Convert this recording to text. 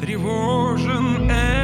тревожен этот